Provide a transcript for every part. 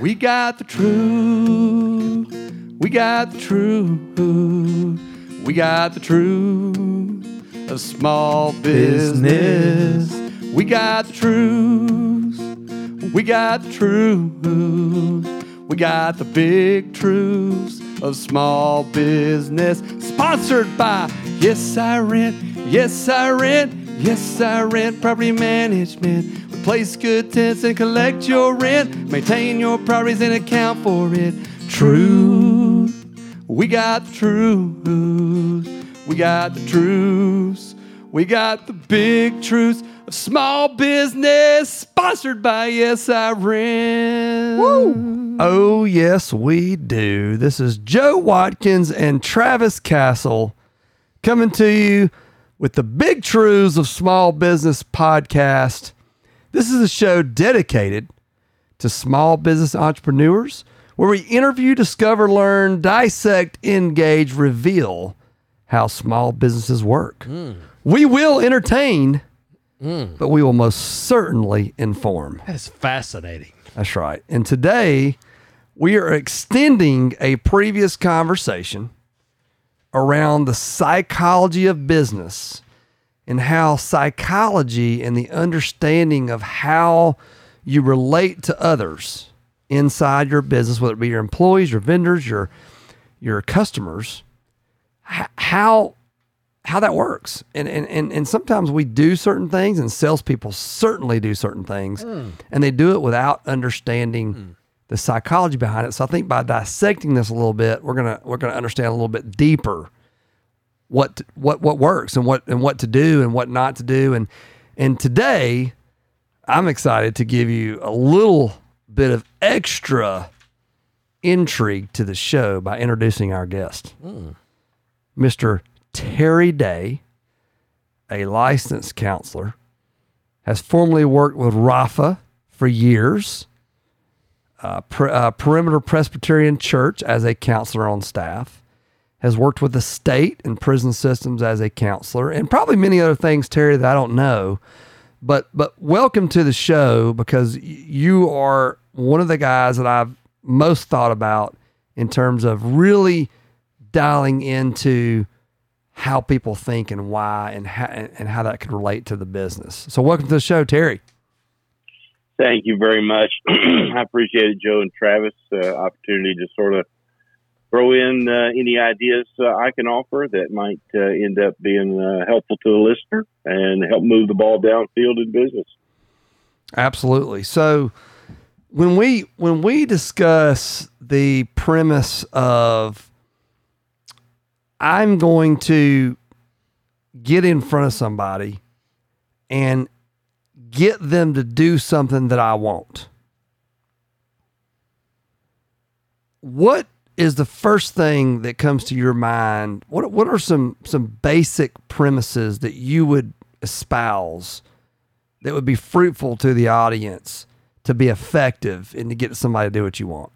We got the truth. We got the truth. We got the truth of small business. We got the truth. We got the truth. We got the big truths of small business. Sponsored by Yes I Rent. Yes I Rent. Yes I Rent Property Management. Place good tenants and collect your rent. Maintain your properties and account for it. Truth. We got the truth. We got the truths. We got the big truths of small business. Sponsored by Yes I Rent. Oh, yes, we do. This is Joe Watkins and Travis Castle coming to you with the Big Truths of Small Business podcast. This is a show dedicated to small business entrepreneurs where we interview, discover, learn, dissect, engage, reveal how small businesses work. Hmm. We will entertain, hmm. but we will most certainly inform. That is fascinating. That's right. And today we are extending a previous conversation around the psychology of business and how psychology and the understanding of how you relate to others inside your business, whether it be your employees, your vendors, your your customers, how how that works. And, and and and sometimes we do certain things, and salespeople certainly do certain things, hmm. and they do it without understanding hmm. the psychology behind it. So I think by dissecting this a little bit, we're gonna we're gonna understand a little bit deeper what what what works and what and what to do and what not to do. And and today, I'm excited to give you a little bit of extra intrigue to the show by introducing our guest, Mr. Terry Day, a licensed counselor, has formerly worked with Rafa for years. Uh, per, uh, Perimeter Presbyterian Church as a counselor on staff, has worked with the state and prison systems as a counselor, and probably many other things, Terry, that I don't know. But but welcome to the show because you are one of the guys that I've most thought about in terms of really dialing into how people think and why and how, and how that could relate to the business. So welcome to the show, Terry. Thank you very much. I appreciate it, Joe and Travis. Uh, opportunity to sort of throw in uh, any ideas uh, I can offer that might uh, end up being uh, helpful to the listener and help move the ball downfield in business. Absolutely. So when we when we discuss the premise of I'm going to get in front of somebody and get them to do something that I want. What is the first thing that comes to your mind? What what are some some basic premises that you would espouse that would be fruitful to the audience to be effective and to get somebody to do what you want?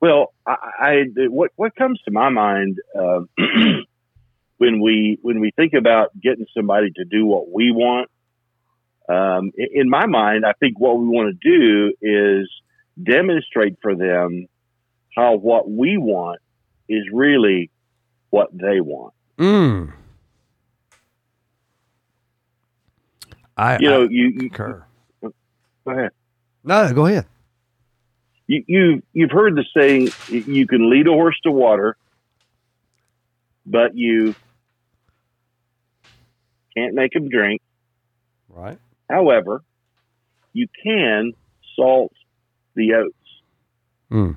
Well, I, I what what comes to my mind uh, when we when we think about getting somebody to do what we want. Um, in, in my mind, I think what we want to do is demonstrate for them how what we want is really what they want. Mm. I, You know, I you, you concur. go ahead. No, go ahead. You, you you've heard the saying, you can lead a horse to water, but you can't make him drink. Right. However, you can salt the oats. Mm.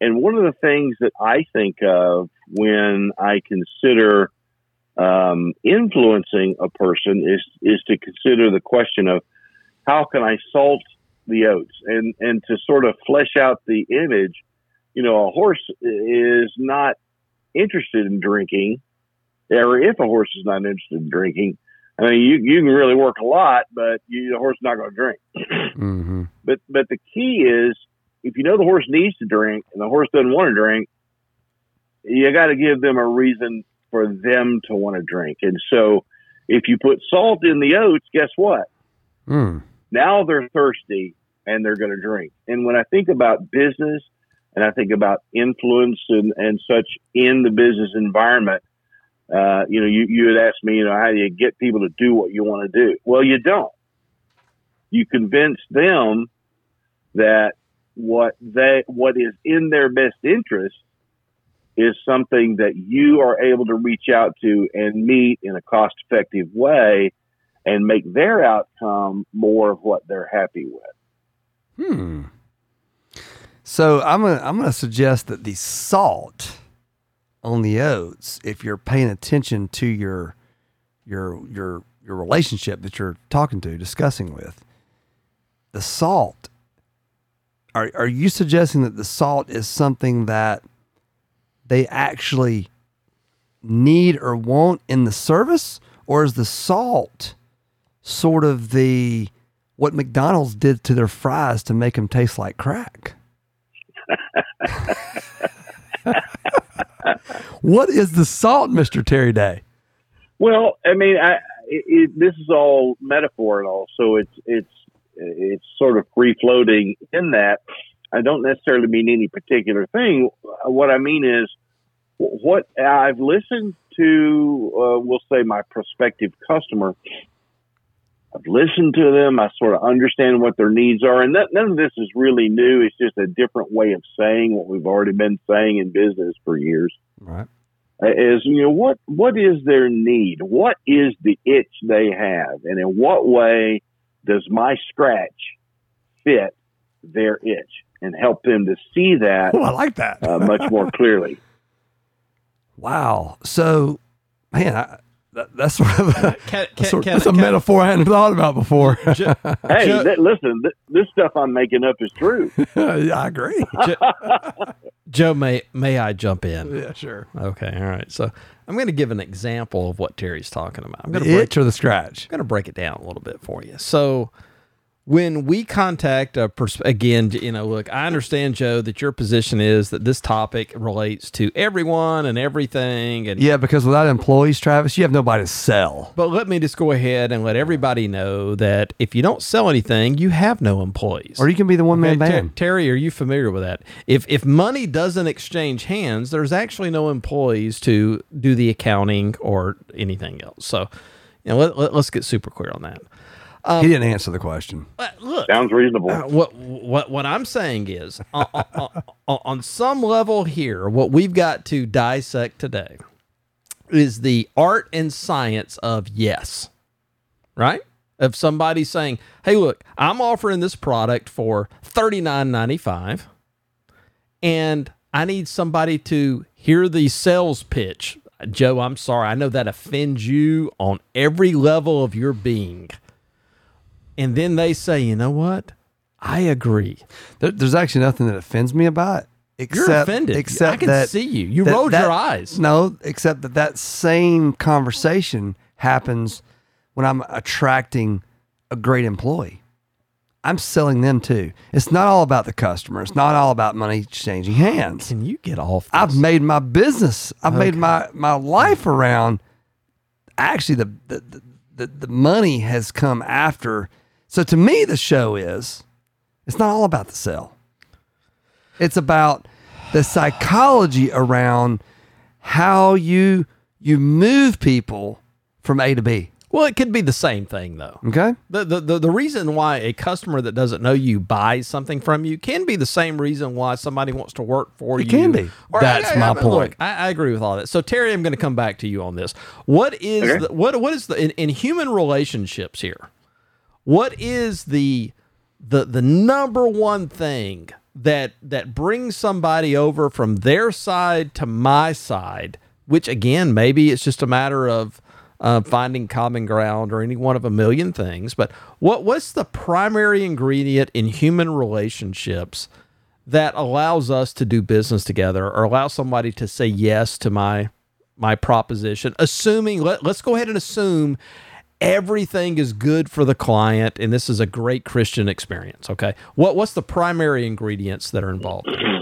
And one of the things that I think of when I consider um, influencing a person is is to consider the question of how can I salt the oats and and to sort of flesh out the image. You know, a horse is not interested in drinking, or if a horse is not interested in drinking, I mean, you you can really work a lot, but you, the horse is not going to drink. hmm But but the key is if you know the horse needs to drink and the horse doesn't want to drink, you got to give them a reason for them to want to drink. And so if you put salt in the oats, guess what? Mm. Now they're thirsty and they're going to drink. And when I think about business and I think about influence and, and such in the business environment, uh, you know, you, you had asked me, you know, how do you get people to do what you want to do? Well, you don't. You convince them that what they what is in their best interest is something that you are able to reach out to and meet in a cost effective way and make their outcome more of what they're happy with. Hmm. So I'm gonna I'm gonna suggest that the salt on the oats, if you're paying attention to your your your your relationship that you're talking to, discussing with, the salt. Are are you suggesting that the salt is something that they actually need or want in the service, or is the salt sort of the what McDonald's did to their fries to make them taste like crack? what is the salt, Mister Terry Day? Well, I mean, I, it, it, this is all metaphor and all, so it's it's it's sort of free floating in that. I don't necessarily mean any particular thing. What I mean is what I've listened to, uh, we'll say my prospective customer. I've listened to them. I sort of understand what their needs are. And that, none of this is really new. It's just a different way of saying what we've already been saying in business for years. Right. Is, you know, what, what is their need? What is the itch they have? And in what way does my scratch fit their itch and help them to see that? Oh, I like that. uh, much more clearly. Wow. So, man, I, that, that's sort of a, Can, that's, sort, can- that's a can- metaphor I hadn't thought about before. Jo- Hey, Jo- th- listen, th- this stuff I'm making up is true. yeah, I agree. Joe, may may I jump in? Yeah, sure. Okay, all right. So I'm going to give an example of what Terry's talking about. I'm going to break, itch or the scratch? I'm going to break it down a little bit for you. So when we contact a pers- again, you know, look, I understand Joe that your position is that this topic relates to everyone and everything, and Yeah, because without employees, Travis, you have nobody to sell. But let me just go ahead and let everybody know that if you don't sell anything, you have no employees. Or you can be the one man Okay, Ter- band. Terry, are you familiar with that? If if money doesn't exchange hands, there's actually no employees to do the accounting or anything else. So, you know, let, let, us get super clear on that. He um, didn't answer the question. But look, Sounds reasonable. uh, what what what I'm saying is, on, on, on, on some level here, what we've got to dissect today is the art and science of yes, right? Of somebody saying, "Hey, look, I'm offering this product for thirty nine ninety five, and I need somebody to hear the sales pitch." Joe, I'm sorry. I know that offends you on every level of your being. And then they say, you know what? I agree. There, there's actually nothing that offends me about it. You're offended. Except I can that, see you. You that- rolled that- your eyes. No, except that that same conversation happens when I'm attracting a great employee. I'm selling them too. It's not all about the customer. It's not all about money changing hands. Can you get off? This? I've made my business. I've made my my life around. Actually, the, the the the money has come after. So to me, the show is. It's not all about the sell. It's about the psychology around how you you move people from A to B. well, it could be the same thing though. Okay. The, the, the, the reason why a customer that doesn't know you buys something from you can be the same reason why somebody wants to work for It you. can be. That's my but look, point. I, I agree with all that. So Terry, I'm going to come back to you on this. What is Okay. the, what what is the in, in human relationships here? What is the the the number one thing that that brings somebody over from their side to my side? Which again, maybe it's just a matter of uh, finding common ground or any one of a million things. But what what's the primary ingredient in human relationships that allows us to do business together or allow somebody to say yes to my my proposition assuming let, let's go ahead and assume everything is good for the client and this is a great christian experience okay what what's the primary ingredients that are involved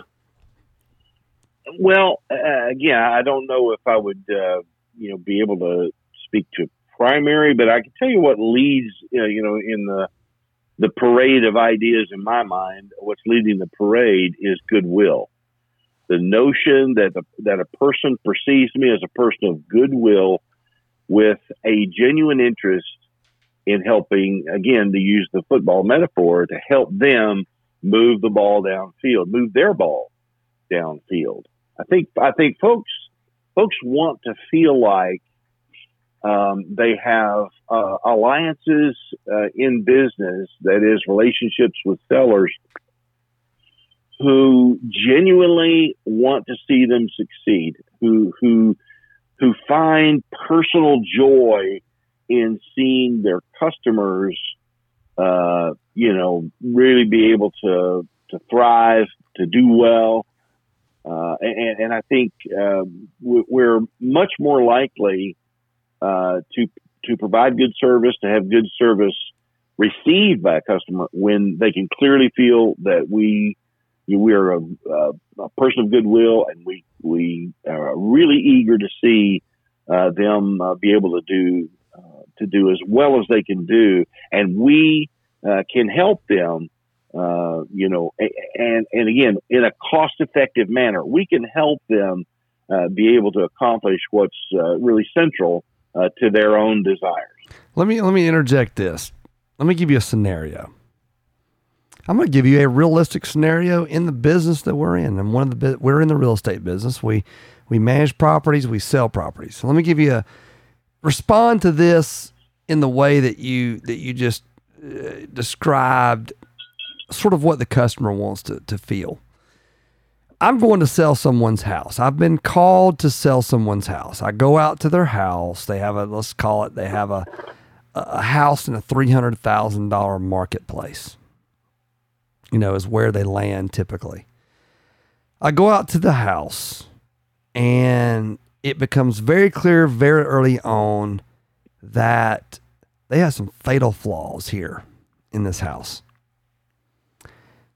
Well, uh, again, I don't know if I would, uh, you know, be able to speak to primary, but I can tell you what leads, uh, you know, in the the parade of ideas in my mind, what's leading the parade is goodwill. The notion that the, that a person perceives me as a person of goodwill with a genuine interest in helping, again, to use the football metaphor, to help them move the ball downfield, move their ball downfield. I think I think folks folks want to feel like um, they have uh, alliances uh, in business, that is, relationships with sellers who genuinely want to see them succeed, who who who find personal joy in seeing their customers, uh, you know, really be able to to thrive, to do well, uh, and, and, I think uh, we're much more likely uh, to to provide good service, to have good service received by a customer when they can clearly feel that we we are a, a person of goodwill and we we are really eager to see uh, them uh, be able to do uh, to do as well as they can do, and we uh, can help them. Uh, you know, and and again, in a cost-effective manner, we can help them uh, be able to accomplish what's really central to their own desires. Let me let me interject this. Let me give you a scenario. I'm going to give you a realistic scenario in the business that we're in. And one of the we're in the real estate business. We we manage properties, we sell properties. So let me give you a respond to this in the way that you that you just uh, described sort of what the customer wants to, to feel. I'm going to sell someone's house. I've been called to sell someone's house. I go out to their house. They have a let's call it they have a a house in a $300,000 marketplace you know, is where they land typically. I go out to the house and it becomes very clear very early on that they have some fatal flaws here in this house.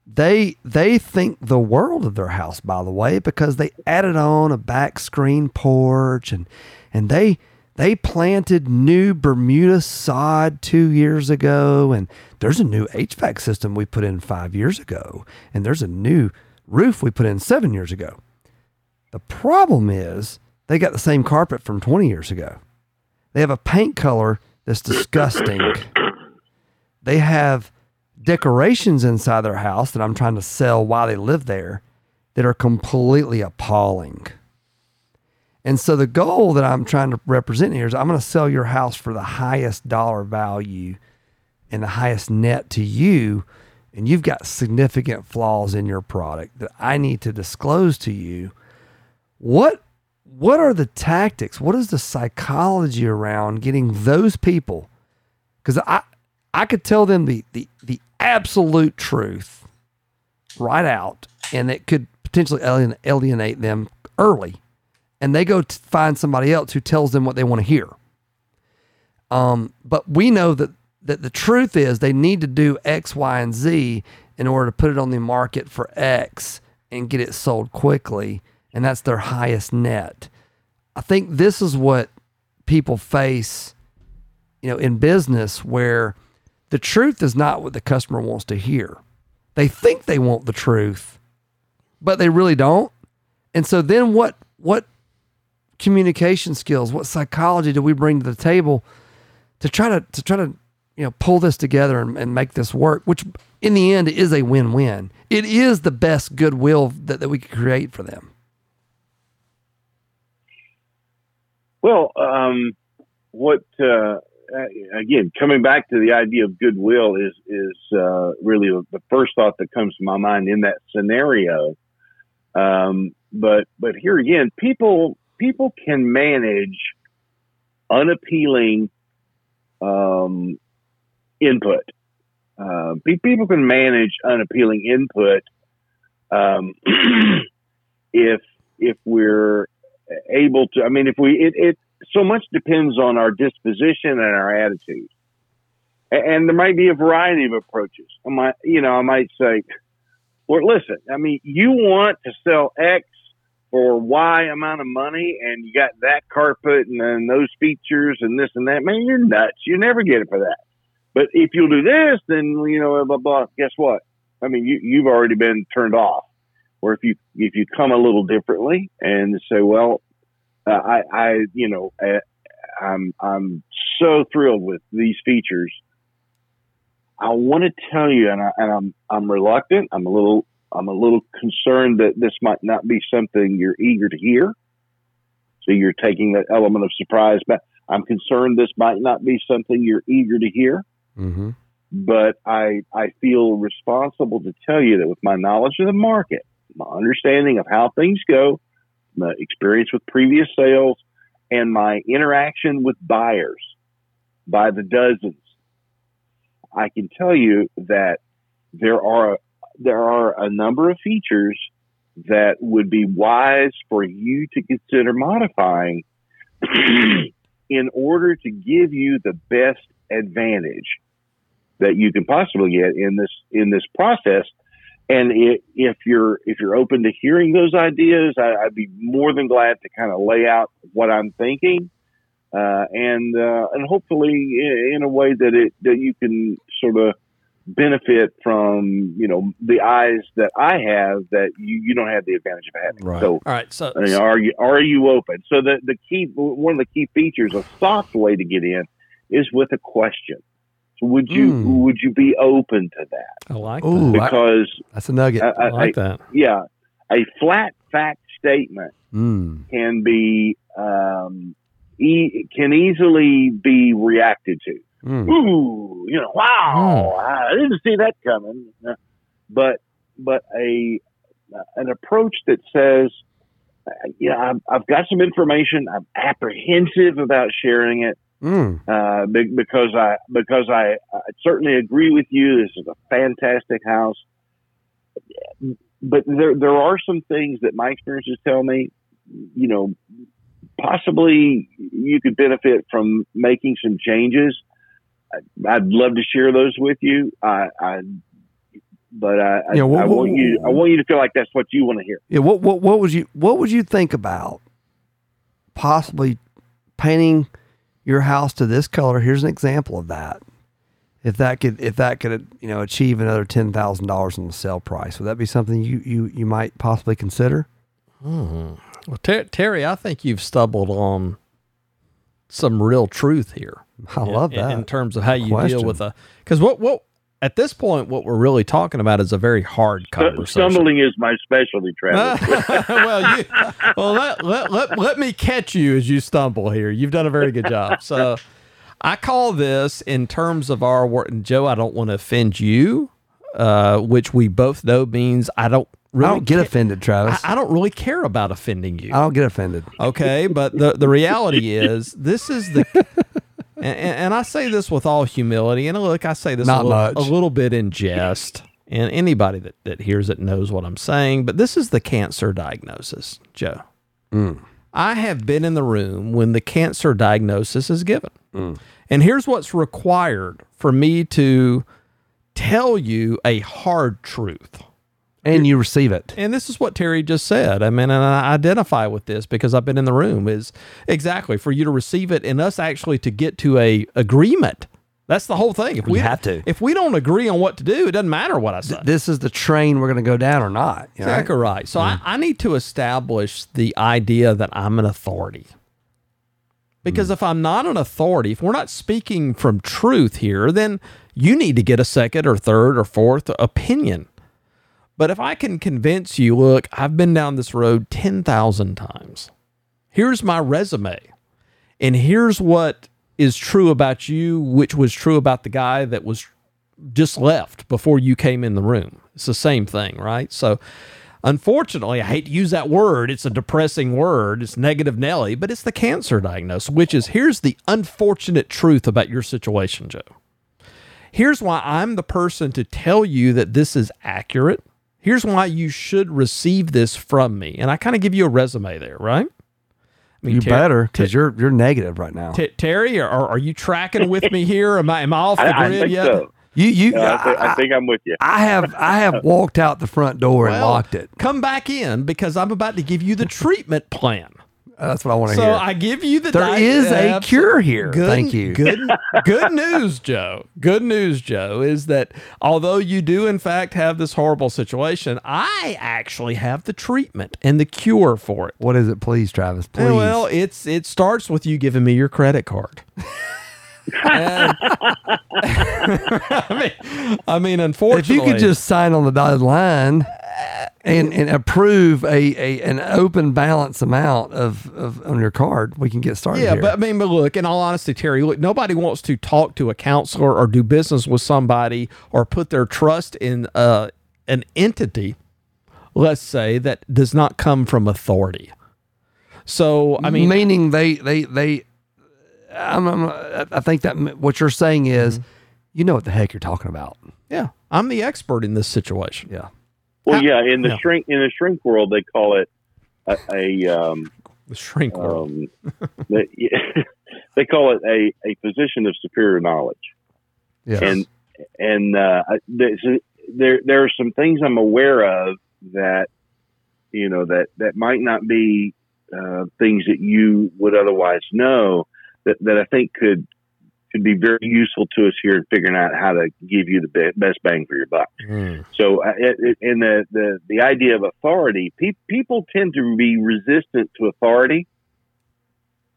They they think the world of their house, by the way, because they added on a back screen porch and and they they planted new Bermuda sod two years ago, and there's a new HVAC system we put in five years ago, and there's a new roof we put in seven years ago. The problem is they got the same carpet from 20 years ago. They have a paint color that's disgusting. they have decorations inside their house that I'm trying to sell while they live there that are completely appalling. And so the goal that I'm trying to represent here is I'm going to sell your house for the highest dollar value and the highest net to you. And you've got significant flaws in your product that I need to disclose to you. What what are the tactics? What is the psychology around getting those people? Because I I could tell them the, the the absolute truth right out, and it could potentially alienate them early and they go find somebody else who tells them what they want to hear. Um, but we know that that the truth is they need to do X, Y, and Z in order to put it on the market for X and get it sold quickly, and that's their highest net. I think this is what people face, you know, in business where the truth is not what the customer wants to hear. They think they want the truth, but they really don't. And so then what what communication skills, what psychology do we bring to the table to try to to try to you know pull this together and, and make this work? Which in the end is a win win. It is the best goodwill that, that we could create for them. Well, um, what uh, again coming back to the idea of goodwill is is uh, really the first thought that comes to my mind in that scenario. Um, but but here again, people people can manage unappealing um, input. Uh, people can manage unappealing input um, if if we're able to. I mean, if we it, it so much depends on our disposition and our attitude, and there might be a variety of approaches. I might, you know, I might say, well, listen. I mean, you want to sell X for Y amount of money and you got that carpet and those features and this and that, man, you're nuts. You never get it for that. but if you'll do this, then you know, blah blah. Guess what? I mean, you you've already been turned off. Or if you if you come a little differently and say, well, uh, I I you know uh, I'm I'm so thrilled with these features. I want to tell you, and, I, and I'm I'm reluctant. I'm a little I'm a little concerned that this might not be something you're eager to hear. So you're taking that element of surprise, but I'm concerned this might not be something you're eager to hear. Mm-hmm. But I I feel responsible to tell you that with my knowledge of the market, my understanding of how things go, my experience with previous sales, and my interaction with buyers by the dozens, I can tell you that there are there are a number of features that would be wise for you to consider modifying in order to give you the best advantage that you can possibly get in this in this process. And it, if you're if you're open to hearing those ideas, I, would be more than glad to kind of lay out what I'm thinking, uh, and uh, and hopefully in, in a way that it that you can sort of benefit from you know the eyes that I have that you, you don't have the advantage of having. Right. So, all right. So, I mean, are you are you open? So the the key one of the key features, a soft way to get in, is with a question. So would you Mm. would you be open to that? I like Ooh, that. I- Because That's a nugget. I, I I, like I- that. yeah, a flat fact statement mm. can be um, e- can easily be reacted to. Mm. ooh, you know, wow, I didn't see that coming. But but a an approach that says, yeah, I've, I've got some information. I'm apprehensive about sharing it Mm. uh, because I because I, I certainly agree with you. This is a fantastic house, but there there are some things that my experiences tell me, you know, possibly you could benefit from making some changes. I- I'd love to share those with you. I, I but I, I, Yeah, what- I what- want you I want you to feel like that's what you want to hear. Yeah. What what what would you what would you think about possibly painting your house to this color? Here's an example of that. If that could if that could you know achieve another ten thousand dollars in the sale price, would that be something you you you might possibly consider? Hmm. Well, Ter- Terry, I think you've stumbled on some real truth here. I love in, that. in terms of how you deal with a because what what at this point what we're really talking about is a very hard conversation. Stumbling is my specialty, Travis. well, you, well let, let, let, let me catch you as you stumble here. You've done a very good job. So I call this in terms of our work. And Joe, I don't want to offend you, uh, which we both know means I don't really I don't get ca- offended, Travis. I, I don't really care about offending you. I don't get offended. Okay, but the the reality is this is the and, and I say this with all humility, and look, I say this a, little, a little bit in jest, and anybody that, that hears it knows what I'm saying. But this is the cancer diagnosis, Joe. Mm. I have been in the room when the cancer diagnosis is given, mm. and here's what's required for me to tell you a hard truth. And you receive it. And this is what Terry just said. I mean, and I identify with this because I've been in the room. Is exactly for you to receive it and us actually to get to a agreement. That's the whole thing. If we have to. if we don't agree on what to do, it doesn't matter what I say. This is the train we're going to go down or not. you know? Exactly right. So mm. I, I need to establish the idea that I'm an authority. Because mm. if I'm not an authority, if we're not speaking from truth here, then you need to get a second or third or fourth opinion. But if I can convince you, look, I've been down this road 10,000 times. Here's my resume. And here's what is true about you, which was true about the guy that was just left before you came in the room. It's the same thing, right? So, unfortunately, I hate to use that word. It's a depressing word. It's negative Nelly, but it's the cancer diagnosis, which is here's the unfortunate truth about your situation, Joe. Here's why I'm the person to tell you that this is accurate. Here's why you should receive this from me. And I kind of give you a resume there, right? I mean, You Ter- better because you're you're negative right now. T- Terry, are, are you tracking with me here? Am I, am I off the I, I grid think yet? so. You you Uh, I, think, I I, think I'm with you. I have I have walked out the front door and locked it. Come back in because I'm about to give you the treatment plan. That's what I want to So hear. So I give you the. there is a cure here. Good, Thank you. Good, good news, Joe. Good news, Joe, is that although you do in fact have this horrible situation, I actually have the treatment and the cure for it. What is it, please, Travis? Please. Well, it's it starts with you giving me your credit card. And- I mean, I mean, if you could just sign on the dotted line and, and approve a, a an open balance amount of, of on your card, we can get started. Yeah, here. but I mean, but look, in all honesty, Terry, look, nobody wants to talk to a counselor or do business with somebody or put their trust in uh, an entity, let's say, that does not come from authority. So, I mean, meaning they they they. I'm, I'm, I think that what you're saying is, Mm-hmm. you know what the heck you're talking about. yeah, I'm the expert in this situation. Yeah. Well, yeah, in the yeah. shrink in the shrink world, they call it a, a um, The shrink world. um, they, they call it a, a position of superior knowledge. Yes. And and uh, there there are some things I'm aware of that you know that that might not be uh, things that you would otherwise know that that I think could could be very useful to us here in figuring out how to give you the best bang for your buck. Mm. So, uh, in the, the the idea of authority, pe- people tend to be resistant to authority.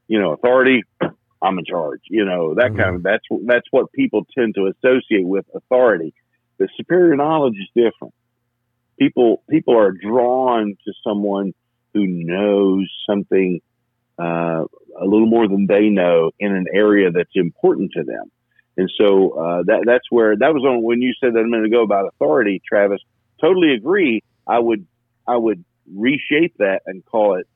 You know, authority. I'm in charge. You know that kind of that's that's what people tend to associate with authority. The superior knowledge is different. People people are drawn to someone who knows something uh, a little more than they know in an area that's important to them. And so uh, that that's where that was on when you said that a minute ago about authority, Travis. Totally agree. I would I would reshape that and call it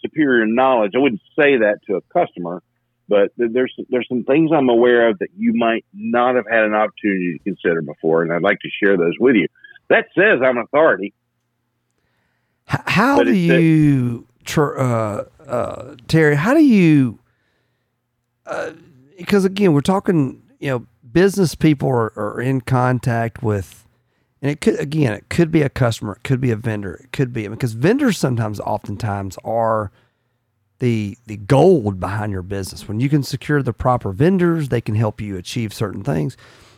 superior knowledge. I wouldn't say that to a customer, but there's there's some things I'm aware of that you might not have had an opportunity to consider before, and I'd like to share those with you. That says I'm authority. How But do you, uh, uh, Terry? How do you? Because again, we're talking. You know, business people are, are in contact with, and it could again, it could be a customer, it could be a vendor, it could be because vendors sometimes, oftentimes, are the the gold behind your business. When you can secure the proper vendors, they can help you achieve certain things,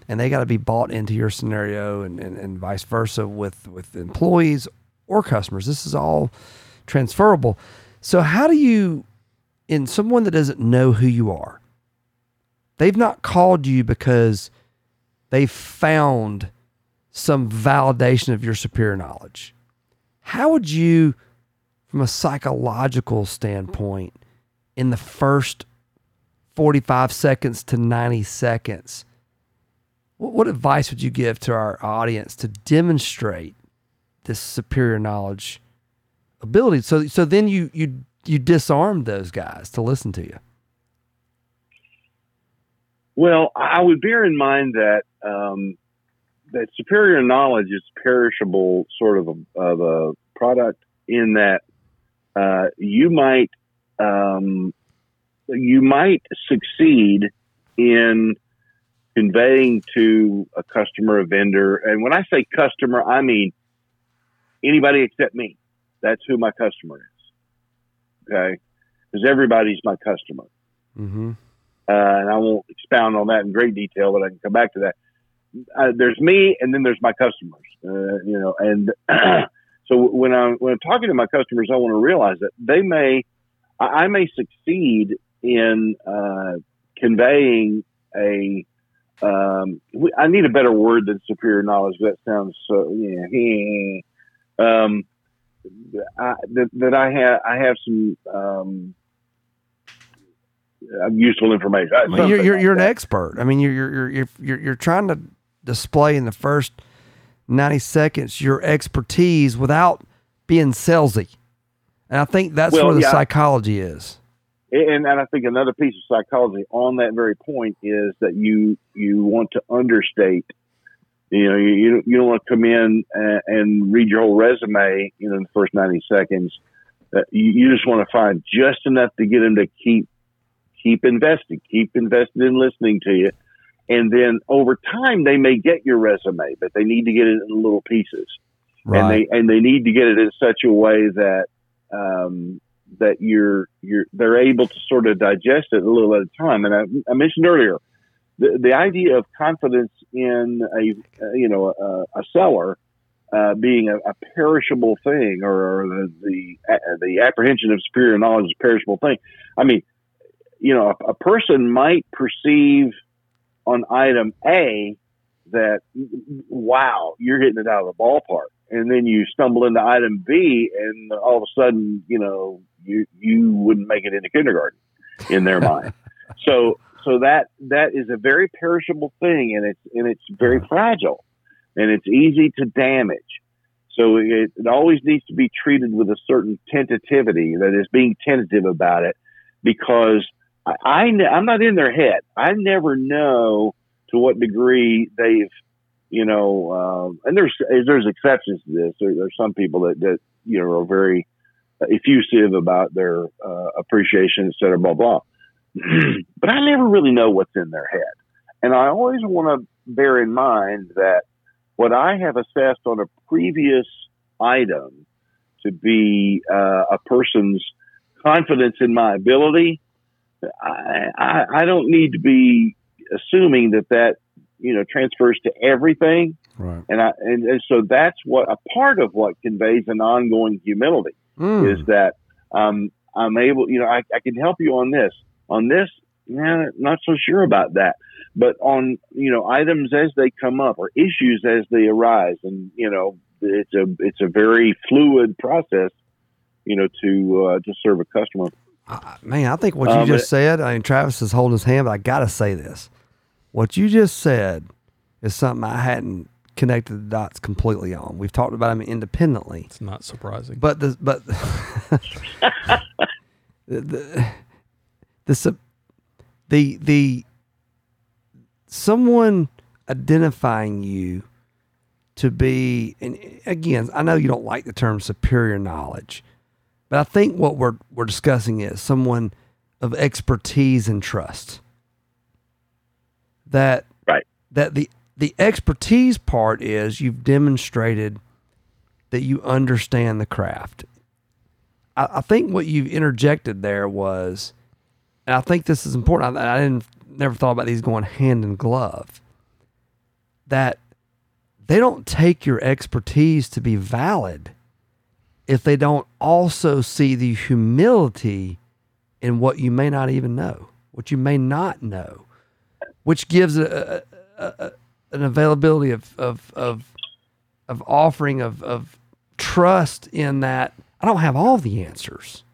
and they got to be bought into your scenario, and, and, and vice versa with with employees or customers. This is all transferable. So how do you, in someone that doesn't know who you are, they've not called you because they found some validation of your superior knowledge. How would you, from a psychological standpoint, in the first 45 seconds to 90 seconds, what, what advice would you give to our audience to demonstrate this superior knowledge ability? So, so then you you you disarm those guys to listen to you. Well, I would bear in mind that um, that superior knowledge is perishable, sort of a, of a product in that uh, you might um, you might succeed in conveying to a customer, a vendor, and when I say customer, I mean anybody except me. That's who my customer is. Okay, because everybody's my customer Mm-hmm. uh, and I won't expound on that in great detail, but I can come back to that. Uh, there's me, and then there's my customers. Uh, you know, and so when I'm when I'm talking to my customers, I want to realize that they may, I, I may succeed in uh, conveying a. Um, I need a better word than superior knowledge. That sounds so yeah. Um, I, that, that I have I have some um, uh, useful information. I mean, you're you're, like you're an expert. I mean, you're you're you're you're you're, you're trying to display in the first ninety seconds your expertise without being salesy, and I think that's Well, where the yeah. psychology is. and, and I think another piece of psychology on that very point is that you you want to understate. You know, you you, don't want to come in and, and read your whole resume. You know, in the first ninety seconds, uh, you, you just want to find just enough to get them to keep keep investing, keep invested in listening to you, and then over time they may get your resume, but they need to get it in little pieces Right. and they and they need to get it in such a way that um, that you're you're they're able to sort of digest it a little at a time. And I, I mentioned earlier the the idea of confidence in a uh, you know a, a seller uh, being a, a, perishable thing or, or the the, uh, the apprehension of superior knowledge is a perishable thing. I mean, you know, a, a person might perceive on item A that wow, you're hitting it out of the ballpark and then you stumble into item B, and all of a sudden, you know, you you wouldn't make it into kindergarten in their mind. So so that that is a very perishable thing, and it's and it's very fragile, and it's easy to damage. So it, it always needs to be treated with a certain tentativity that is being tentative about it, because I, I I'm not in their head. I never know to what degree they've you know, um, and there's there's exceptions to this. There, there's some people that that you know are very effusive about their uh, appreciation, et cetera, blah blah. but I never really know what's in their head, and I always want to bear in mind that what I have assessed on a previous item to be uh, a person's confidence in my ability, I, I, I don't need to be assuming that that you know transfers to everything. Right. And I and, and so that's what a part of what conveys an ongoing humility mm. is that um, I'm able, you know, I, I can help you on this, on this, yeah, not so sure about that. But on you know items as they come up or issues as they arise, and you know it's a it's a very fluid process, you know, to uh, to serve a customer. Uh, man, I think what you um, just said. I mean, Travis is holding his hand, but I got to say this what you just said is something I hadn't connected the dots completely on. We've talked about them independently. It's not surprising. But the but the, the the the the someone identifying you to be and again, I know you don't like the term superior knowledge, but I think what we're we're discussing is someone of expertise and trust that right. that the the expertise part is you've demonstrated that you understand the craft. I, I think what you've interjected there was, and I think this is important. I, I didn't never thought about these going hand in glove. That they don't take your expertise to be valid if they don't also see the humility in what you may not even know, what you may not know which gives a, a, a, an availability of of of, of offering of, of trust in that I don't have all the answers,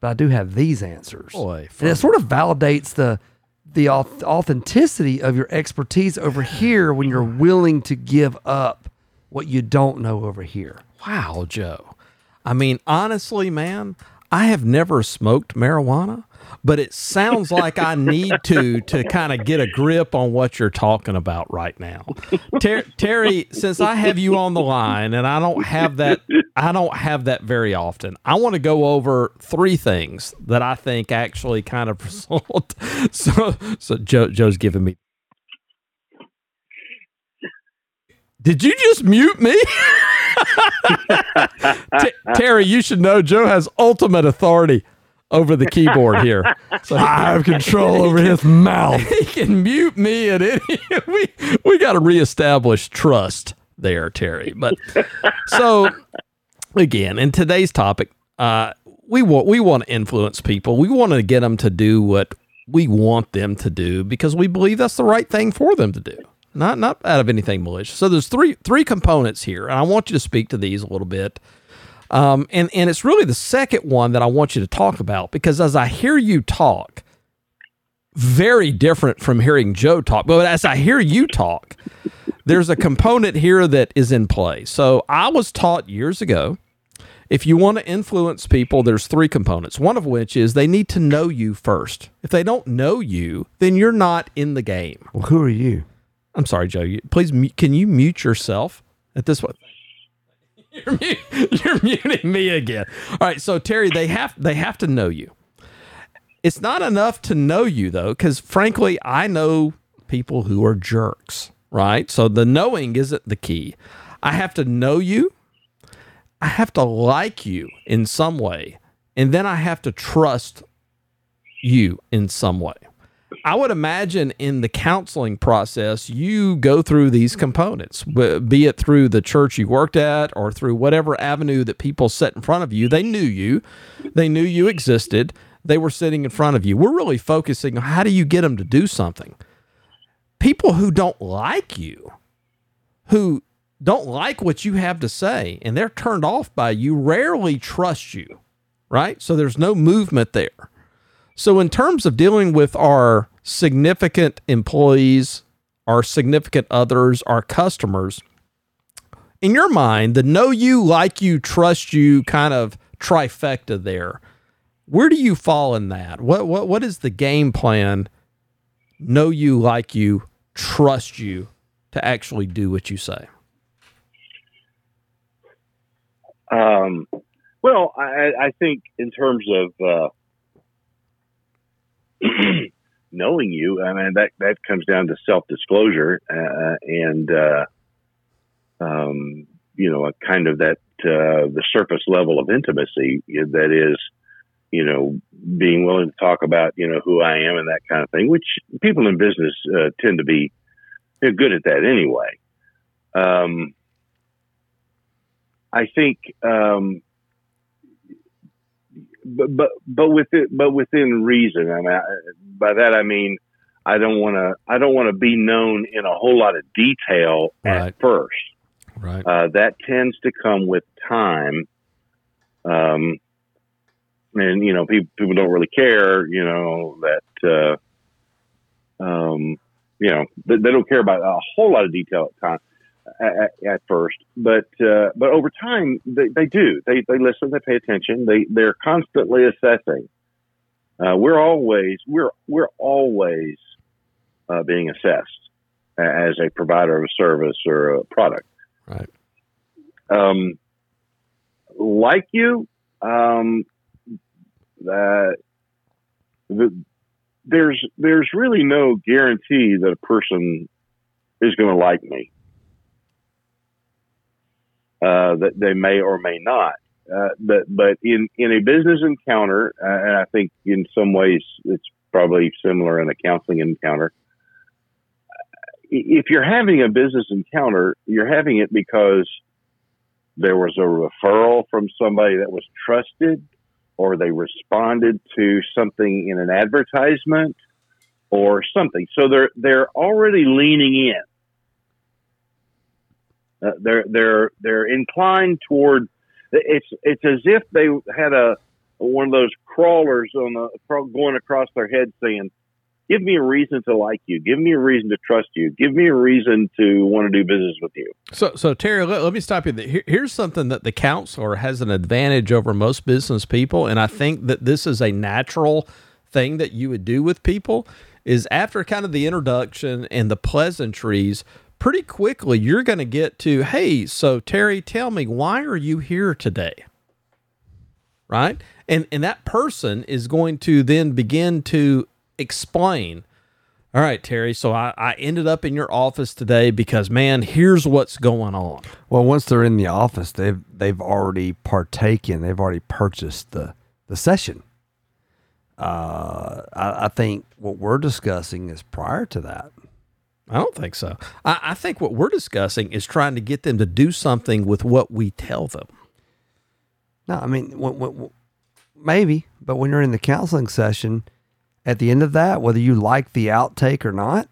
but I do have these answers. Boy, and it sort of validates the the authenticity of your expertise over here when you're willing to give up what you don't know over here. Wow, Joe. I mean, honestly, man, I have never smoked marijuana but it sounds like I need to to kind of get a grip on what you're talking about right now. Ter- Terry, since I have you on the line and I don't have that I don't have that very often. I want to go over three things that I think actually kind of result. so so Joe Joe's giving me Did you just mute me? T- Terry, you should know Joe has ultimate authority over the keyboard here. So I have control over his mouth. He can mute me at any. We we got to reestablish trust there, Terry. But so again, in today's topic, uh, we want we want to influence people. We want to get them to do what we want them to do because we believe that's the right thing for them to do. Not not out of anything malicious. So there's three three components here, and I want you to speak to these a little bit um, and, and it's really the second one that I want you to talk about because as I hear you talk, very different from hearing Joe talk, but as I hear you talk, there's a component here that is in play. So I was taught years ago if you want to influence people, there's three components. One of which is they need to know you first. If they don't know you, then you're not in the game. Well, who are you? I'm sorry, Joe. Please, can you mute yourself at this point? You're, you're muting me again. All right, so Terry, they have they have to know you. It's not enough to know you though, because frankly, I know people who are jerks, right? So the knowing isn't the key. I have to know you. I have to like you in some way. and then I have to trust you in some way. I would imagine in the counseling process, you go through these components, be it through the church you worked at or through whatever avenue that people set in front of you. They knew you, they knew you existed, they were sitting in front of you. We're really focusing on how do you get them to do something. People who don't like you, who don't like what you have to say, and they're turned off by you, rarely trust you, right? So there's no movement there. So, in terms of dealing with our significant employees, our significant others, our customers, in your mind, the know you, like you, trust you kind of trifecta there, where do you fall in that? What what what is the game plan? Know you, like you, trust you to actually do what you say. Um, well, I, I think in terms of uh, knowing you, I mean that that comes down to self disclosure uh, and uh, um, you know a kind of that uh, the surface level of intimacy that is you know being willing to talk about you know who I am and that kind of thing, which people in business uh, tend to be good at that anyway. Um, I think um, but but but within but within reason. I mean, I, by that I mean I don't want to I don't want to be known in a whole lot of detail right. at first. Right. Uh, that tends to come with time. Um, and you know, people people don't really care. You know that. Uh, um, you know, they, they don't care about a whole lot of detail at time at, at first, but uh, but over time they, they do. They they listen. They pay attention. They they're constantly assessing. Uh, we're always we're we're always uh, being assessed as a provider of a service or a product. Right. Um, like you, um, that the, there's there's really no guarantee that a person is going to like me uh, that they may or may not. Uh, but but in in a business encounter, uh, and I think in some ways it's probably similar in a counseling encounter. If you're having a business encounter, you're having it because there was a referral from somebody that was trusted, or they responded to something in an advertisement, or something. So they're they're already leaning in uh, they're they're they're inclined toward. It's it's as if they had a one of those crawlers on the going across their head saying, "Give me a reason to like you. Give me a reason to trust you. Give me a reason to want to do business with you." So, so Terry, let, let me stop you. Here, here's something that the counselor has an advantage over most business people, and I think that this is a natural thing that you would do with people. Is after kind of the introduction and the pleasantries, pretty quickly you're going to get to, hey, so Terry, tell me, why are you here today? Right? And and that person is going to then begin to explain. All right, Terry. So I, I ended up in your office today because man, here's what's going on. Well, once they're in the office, they've they've already partaken. They've already purchased the the session. Uh, I, I think what we're discussing is prior to that. I don't think so. I, I, think what we're discussing is trying to get them to do something with what we tell them. No, I mean, maybe, but when you're in the counseling session, at the end of that, whether you like the outtake or not,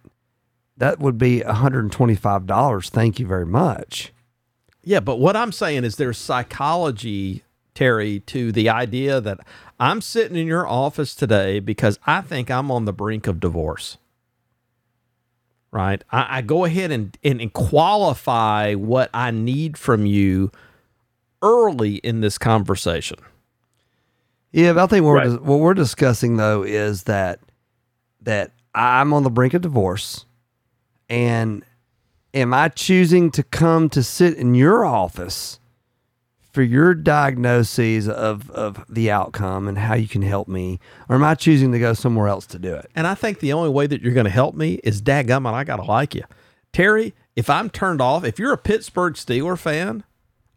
that would be $125. Thank you very much. Yeah, but what I'm saying is there's psychology, Terry, to the idea that I'm sitting in your office today because I think I'm on the brink of divorce right? I, I go ahead and, and, and qualify what I need from you early in this conversation. Yeah, but I think what, right. we're, what we're discussing though is that that I'm on the brink of divorce, and am I choosing to come to sit in your office for your diagnoses of, of the outcome and how you can help me, or am I choosing to go somewhere else to do it? And I think the only way that you're going to help me is dadgummit, I got to like you. Terry, if I'm turned off, if you're a Pittsburgh Steeler fan,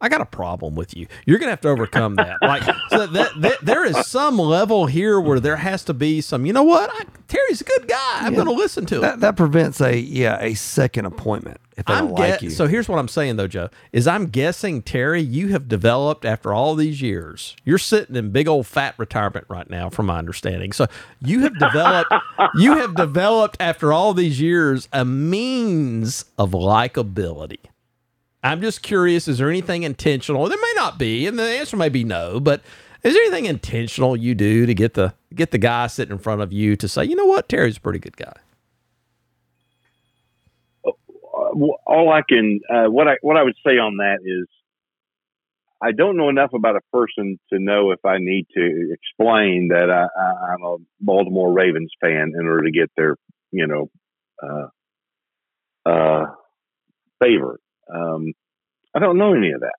I got a problem with you. You're gonna have to overcome that. Like, so that, that there is some level here where there has to be some. You know what? I, Terry's a good guy. I'm gonna listen to him. That, that prevents a yeah a second appointment if they I'm don't like you. So here's what I'm saying though, Joe, is I'm guessing Terry, you have developed after all these years. You're sitting in big old fat retirement right now, from my understanding. So you have developed you have developed after all these years a means of likability. I'm just curious, is there anything intentional? There may not be, and the answer may be no, but is there anything intentional you do to get the get the guy sitting in front of you to say, you know what, Terry's a pretty good guy? uh, all I can uh, what I what I would say on that is I don't know enough about a person to know if I need to explain that I, I'm a Baltimore Ravens fan in order to get their you know uh, uh, favor. Um, I don't know any of that.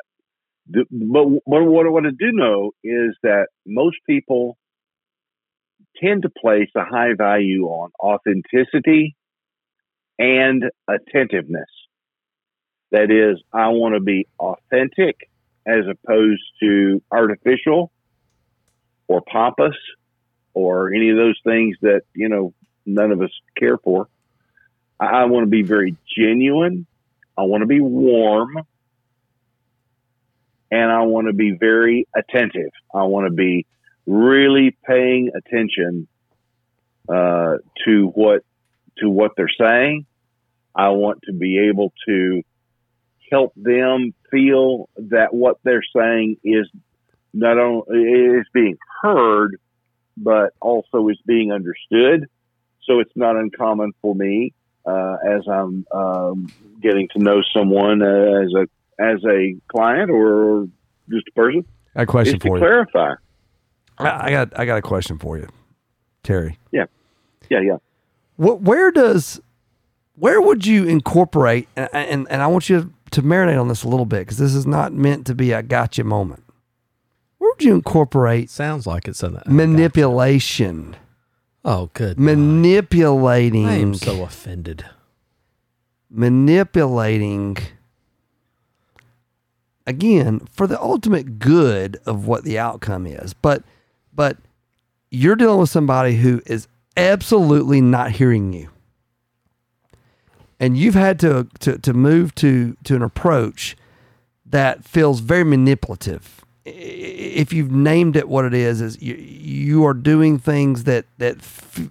The- But, but what, what I do know is that most people tend to place a high value on authenticity and attentiveness. That is, I want to be authentic as opposed to artificial or pompous or any of those things that, you know, none of us care for. I, I want to be very genuine. I want to be warm. And I want to be very attentive. I want to be really paying attention uh, to what to what they're saying. I want to be able to help them feel that what they're saying is not only is being heard, but also is being understood. So it's not uncommon for me uh, as I'm um, getting to know someone uh, as a as a client or just a person I got a question is to for you. clarify. I I got I got a question for you, Terry. Yeah, yeah. Yeah. What, where does where would you incorporate and, and and I want you to marinate on this a little bit because this is not meant to be a gotcha moment. Where would you incorporate Sounds like it's an manipulation? Oh, good. Manipulating I am so offended. manipulating again for the ultimate good of what the outcome is but but you're dealing with somebody who is absolutely not hearing you and you've had to to, to move to to an approach that feels very manipulative if you've named it what it is is you, you are doing things that that f-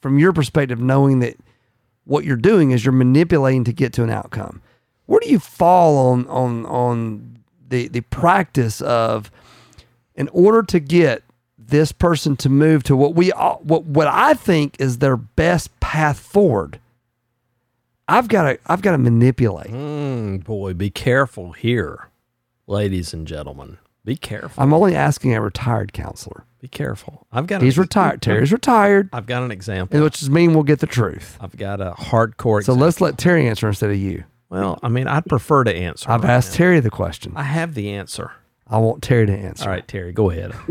from your perspective knowing that what you're doing is you're manipulating to get to an outcome. Where do you fall on on on the the practice of in order to get this person to move to what we all, what what I think is their best path forward? I've got to I've got to manipulate. Mm, boy, be careful here, ladies and gentlemen. Be careful. I'm only asking a retired counselor. Be careful. I've got. He's an, retired. Terry's retired, I've got an example. which is mean we'll get the truth. I've got a hardcore. So example. let's let Terry answer instead of you. Well, I mean, I'd prefer to answer. I've right asked now. Terry the question. I have the answer. I want Terry to answer. All right, Terry, go ahead.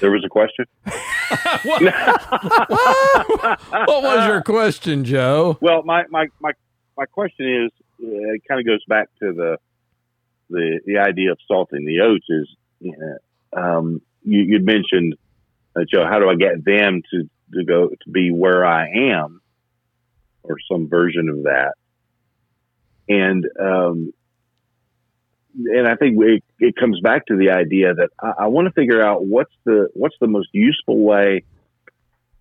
There was a question. what what was your question, Joe? Well, my my my, my question is, uh, it kind of goes back to the the the idea of salting the oats. Is you um, you, you'd mentioned, uh, Joe, how do I get them to to go to be where I am, or some version of that, and um, and I think it, it comes back to the idea that I, I want to figure out what's the what's the most useful way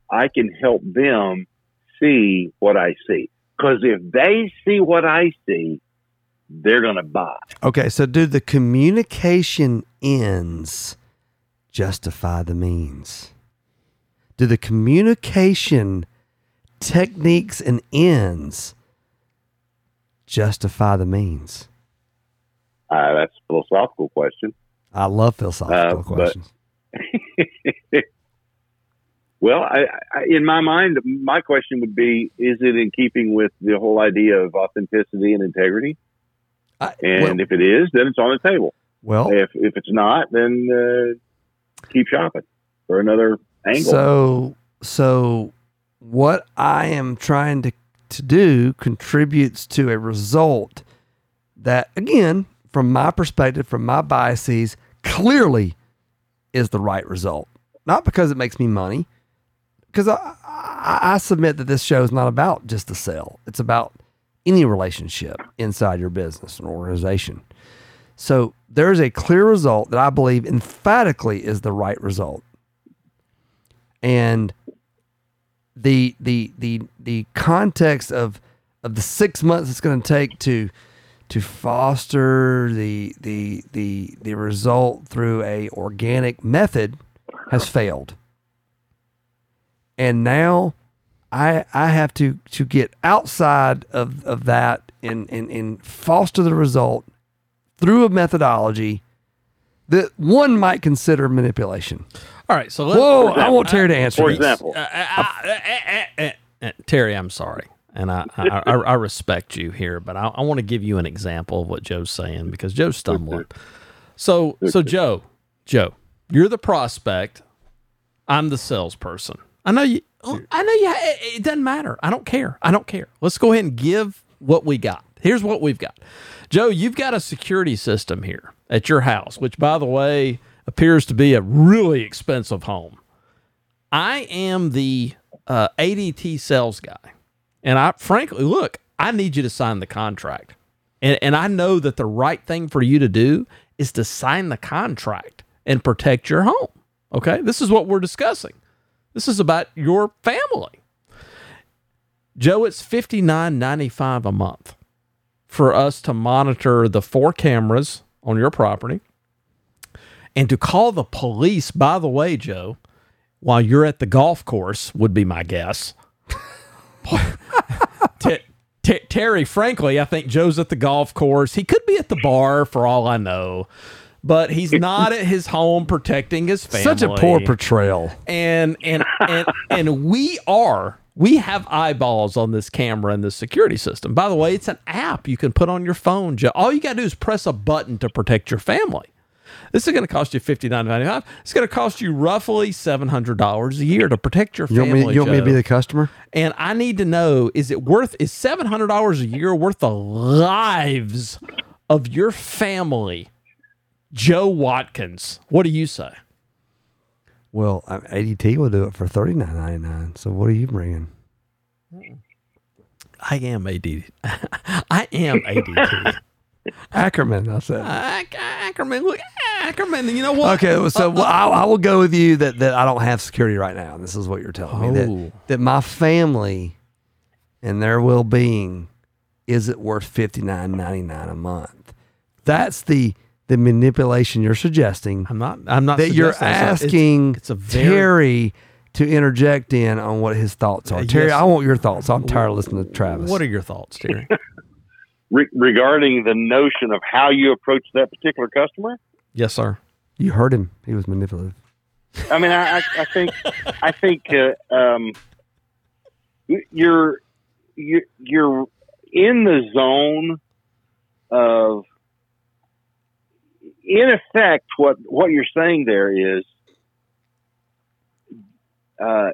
I can help them see what I see. Because if they see what I see, they're going to buy. Okay, so do the communication ends justify the means? Do the communication techniques and ends justify the means? Uh, that's a philosophical question. I love philosophical Uh, but- questions. Well, I, I, in my mind, my question would be: Is it in keeping with the whole idea of authenticity and integrity? I- And well, if it is, then it's on the table. well, If if it's not, then uh, keep shopping for another angle. So, so what I am trying to, to do contributes to a result that again, from my perspective, from my biases, clearly is the right result. Not because it makes me money, because I, I, I submit that this show is not about just the sale. It's about any relationship inside your business and organization. So there is a clear result that I believe emphatically is the right result. And the the the the context of of the six months it's going to take to to foster the the the the result through a organic method has failed. And now I I have to to get outside of, of that and, and and foster the result through a methodology that one might consider manipulation. All right, so let, Whoa, I want Terry to answer For this. example, Uh, uh, uh, Terry, I'm sorry, and I I, I, I respect you here, but I, I want to give you an example of what Joe's saying because Joe's stumbling. So so Joe, Joe, you're the prospect. I'm the salesperson. I know you. I know you. It, it doesn't matter. I don't care. I don't care. Let's go ahead and give what we got. Here's what we've got. Joe, you've got a security system here at your house, which, by the way, appears to be a really expensive home. I am the uh, ADT sales guy. And I frankly, look, I need you to sign the contract. And, and I know that the right thing for you to do is to sign the contract and protect your home. Okay. This is what we're discussing. This is about your family. Joe, it's fifty nine ninety five a month for us to monitor the four cameras on your property and to call the police, by the way, Joe, while you're at the golf course, would be my guess. T- T- Terry, frankly, I think Joe's at the golf course. He could be at the bar for all I know, but he's not at his home protecting his family. Such a poor portrayal. and and and and we are we have eyeballs on this camera and this security system. By the way, it's an app you can put on your phone. All you got to do is press a button to protect your family. This is going to cost you fifty nine ninety five. It's going to cost you roughly seven hundred dollars a year to protect your You want family. me, you want me to be the customer? and I need to know: is it worth? Is seven hundred dollars a year worth the lives of your family? Joe Watkins, what do you say? Well, I- ADT will do it for thirty nine ninety nine. So what are you bringing? I am ADT. I am ADT. Ackerman, I said. Ac- Ackerman, look, Ackerman. You know what? Okay, so well, I, I will go with you that, that I don't have security right now. And this is what you're telling me Oh. that, that my family and their well being is it worth fifty nine ninety nine a month? That's the the manipulation you're suggesting I'm not. I'm not. that you're suggesting it's a- asking It's, it's a very. Terry to interject in on what his thoughts are. Uh, Terry, yes. I want your thoughts. I'm tired of listening to Travis. What are your thoughts, Terry? re- regarding the notion of how you approach that particular customer, yes, sir. you heard him? He was manipulative. I mean, I, I, I think, I think uh, um, you're, you're you're in the zone of, in effect, what what you're saying there is, uh,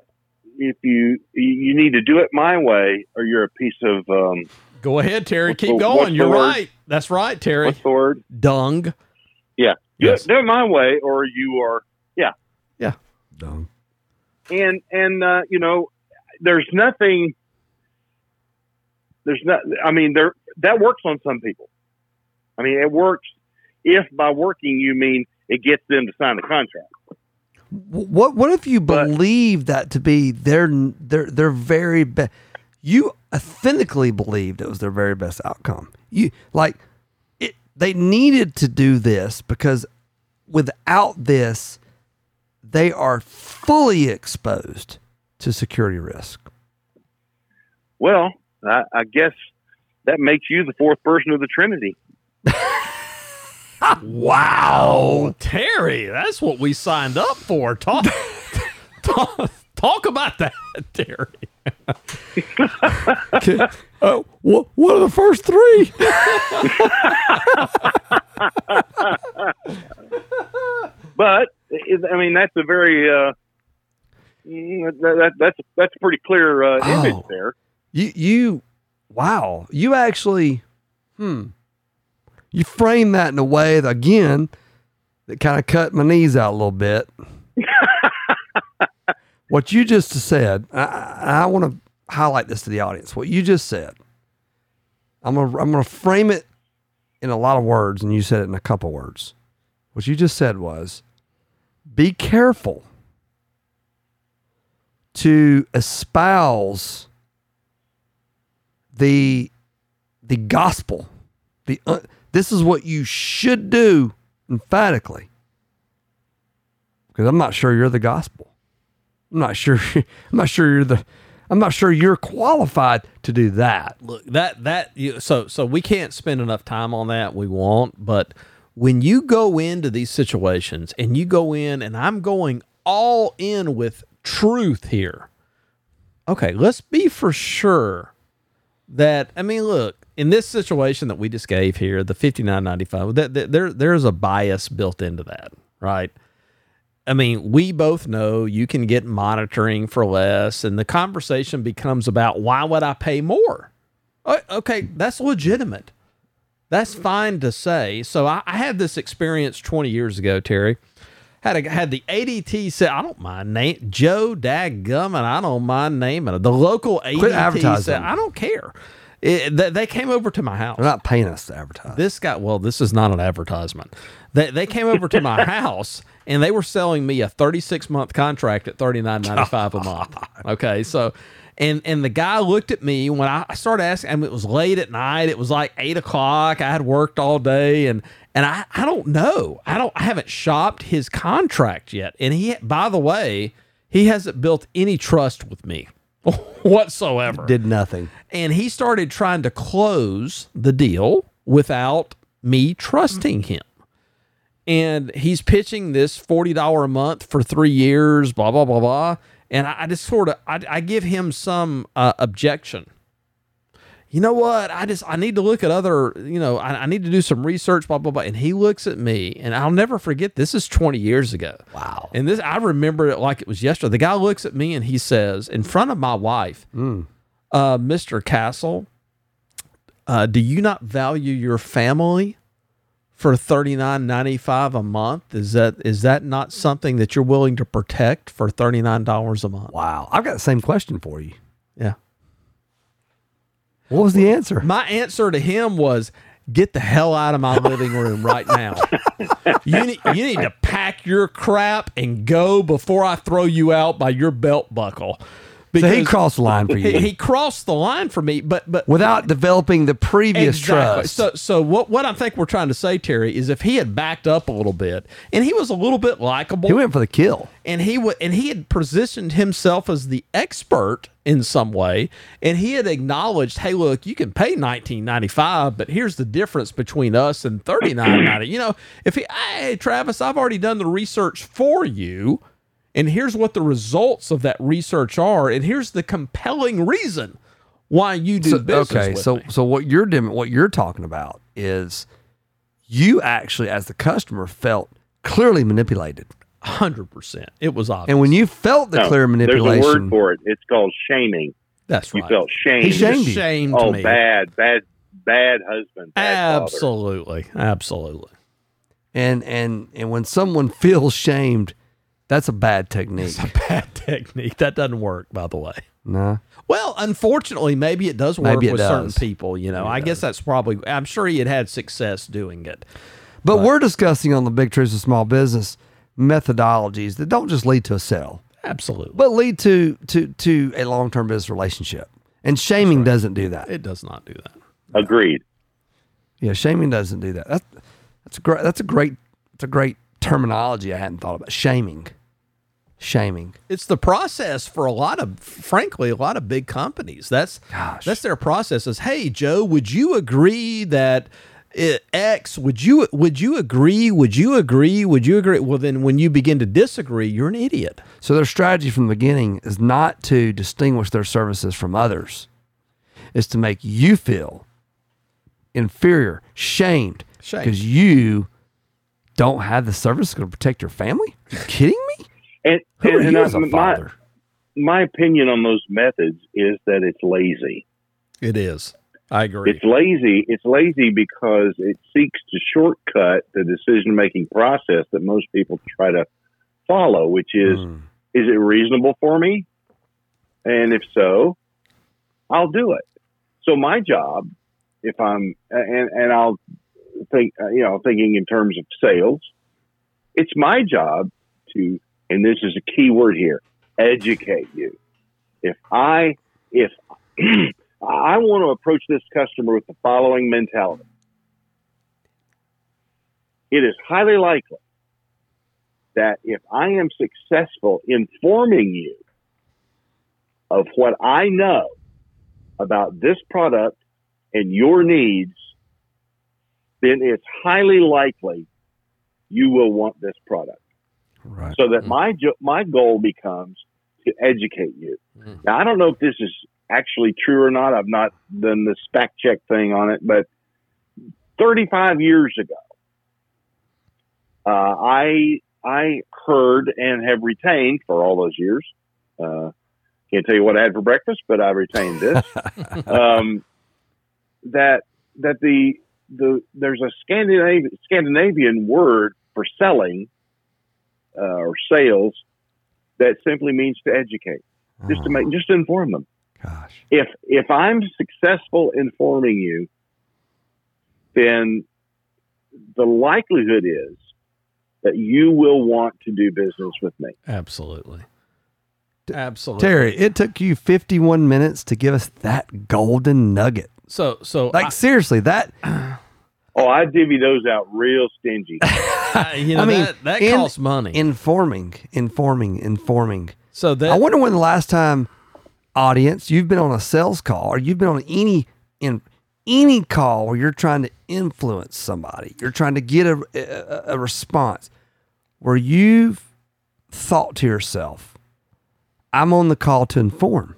if you you need to do it my way, or you're a piece of um, Go ahead, Terry. Keep the- going. You're word? right. That's right, Terry. what's the word? Dung. Yeah, Yes. do it my way, or you are Yeah. Yeah. Dung. and and uh, you know, there's nothing. There's not. I mean, there that works on some people. I mean, it works if by working you mean it gets them to sign the contract. What what if you believe that to be their their their very best? You authentically believed it was their very best outcome. You like it. They needed to do this because without this, they are fully exposed to security risk. Well, I, I guess that makes you the fourth person of the Trinity. Wow, Terry, that's what we signed up for. Talk, talk, talk about that, Terry. Oh, what what are the first three? But I mean, that's a very uh, that, that, that's that's a pretty clear uh, Oh. image there. You you wow. You actually hmm. You frame that in a way that again that kind of cut my knees out a little bit. what you just said, I, I want to highlight this to the audience. What you just said, I'm gonna I'm gonna frame it in a lot of words, and you said it in a couple words. What you just said was, be careful to espouse the the gospel. The uh, this is what you should do emphatically. Because I'm not sure you're the gospel. I'm not sure I'm not sure you're the I'm not sure you're qualified to do that. Look, that that you, so so we can't spend enough time on that. We won't, but when you go into these situations and you go in and I'm going all in with truth here. Okay, let's be for sure that I mean, look, in this situation that we just gave here, the 59.95, that, that there there's a bias built into that, right? I mean, we both know you can get monitoring for less, and the conversation becomes about why would I pay more? Okay, that's legitimate. That's fine to say. So I, I had this experience 20 years ago, Terry. Had a, had the ADT set. I don't mind name Joe Dadgummit. I don't mind naming it. The local ADT advertising set. I don't care. It, they, they came over to my house. They're not paying us to advertise. this guy well this is not an advertisement. They, they came over to my house and they were selling me a 36 month contract at 39.95 a month. Okay so and and the guy looked at me when i started asking I mean, it was late at night it was like 8 o'clock i had worked all day and and i i don't know. I don't i haven't shopped his contract yet and he by the way he hasn't built any trust with me whatsoever Did nothing. and he started trying to close the deal without me trusting him. And he's pitching this forty dollar a month for three years, blah blah blah blah. And I, I just sort of I, I give him some uh, objection. You know what? I just I need to look at other. You know, I, I need to do some research, blah blah blah. And he looks at me, and I'll never forget. This is twenty years ago. Wow. And this I remember it like it was yesterday. The guy looks at me and he says, in front of my wife, uh, Mr. Castle, uh, do you not value your family for thirty nine ninety five a month? Is that is that not something that you're willing to protect for thirty nine dollars a month? Wow. I've got the same question for you. Yeah. What was the answer? My answer to him was, "Get the hell out of my living room right now. you need you need to pack your crap and go before I throw you out by your belt buckle." So he crossed the line for you he, crossed the line for me, but but without developing the previous trust. So, so what what I think we're trying to say, Terry, is if he had backed up a little bit and he was a little bit likable, he went for the kill. and he would and he had positioned himself as the expert in some way, and he had acknowledged, hey, look, you can pay nineteen ninety five, but here's the difference between us and thirty nine ninety. You know, if he, hey, Travis, I've already done the research for you. And here's what the results of that research are, and here's the compelling reason why you do So, business. okay, with so me. so what you're doing, what you're talking about is you actually, as the customer, felt clearly manipulated, hundred percent. It was obvious. and when you felt the No, clear There's a word for it. It's called shaming. that's right. You felt shamed. He shamed you. shamed oh, me. bad, bad, bad husband. Bad father. Absolutely, absolutely. and and and when someone feels shamed, that's a bad technique. It's a bad technique. That doesn't work, by the way. no, Well, unfortunately, maybe it does work Maybe it with certain people. You know, I guess that's probably. I'm sure he had had success doing it. but we're discussing on the big truths of small business methodologies that don't just lead to a sale, Absolutely, but lead to to to a long term business relationship. And shaming doesn't do that. it does not do that. Agreed. Yeah, shaming doesn't do that. That's that's a great that's a great that's a great terminology I hadn't thought about. Shaming. Shaming. It's the process for a lot of, frankly, a lot of big companies. That's Gosh. that's their process. Is hey, Joe, would you agree that? uh, X, would you would you agree? Would you agree? Would you agree? Well, then when you begin to disagree, you're an idiot. So their strategy from the beginning is not to distinguish their services from others. Is to make you feel inferior, shamed, because you don't have the service to protect your family. Are you kidding me? And, Who and, and as I- a my, father? my opinion on those methods is that it's lazy. It is. I agree. It's lazy. It's lazy because it seeks to shortcut the decision making process that most people try to follow, which is Mm. is it reasonable for me? And if so, I'll do it. So my job, if I'm and and I'll think you know thinking in terms of sales, it's my job to and this is a key word here, educate you. If I if I want to approach this customer with the following mentality. It is highly likely that if I am successful informing you of what I know about this product and your needs, then it's highly likely you will want this product. Right. So that my jo- my goal becomes to educate you. Mhm. Now I don't know if this is actually true or not. I've not done the spec check thing on it, but 35 years ago, uh, I I heard and have retained for all those years. Uh, can't tell you what I had for breakfast, but I retained this. um, that that the the there's a Scandinavian Scandinavian word for selling uh, or sales that simply means to educate, just to Oh, make just to inform them. gosh. If if I'm successful informing you, then the likelihood is that you will want to do business with me. Absolutely. Absolutely. Terry, it took you 51 minutes to give us that golden nugget. So so Like seriously, that Oh, I divvy those out real stingy. I, you know I mean, that, that in- costs money. informing, informing, informing. so that I wonder when the last time audience you've been on a sales call or you've been on any in any call where you're trying to influence somebody, you're trying to get a, a, a response where you've thought to yourself, I'm on the call to inform.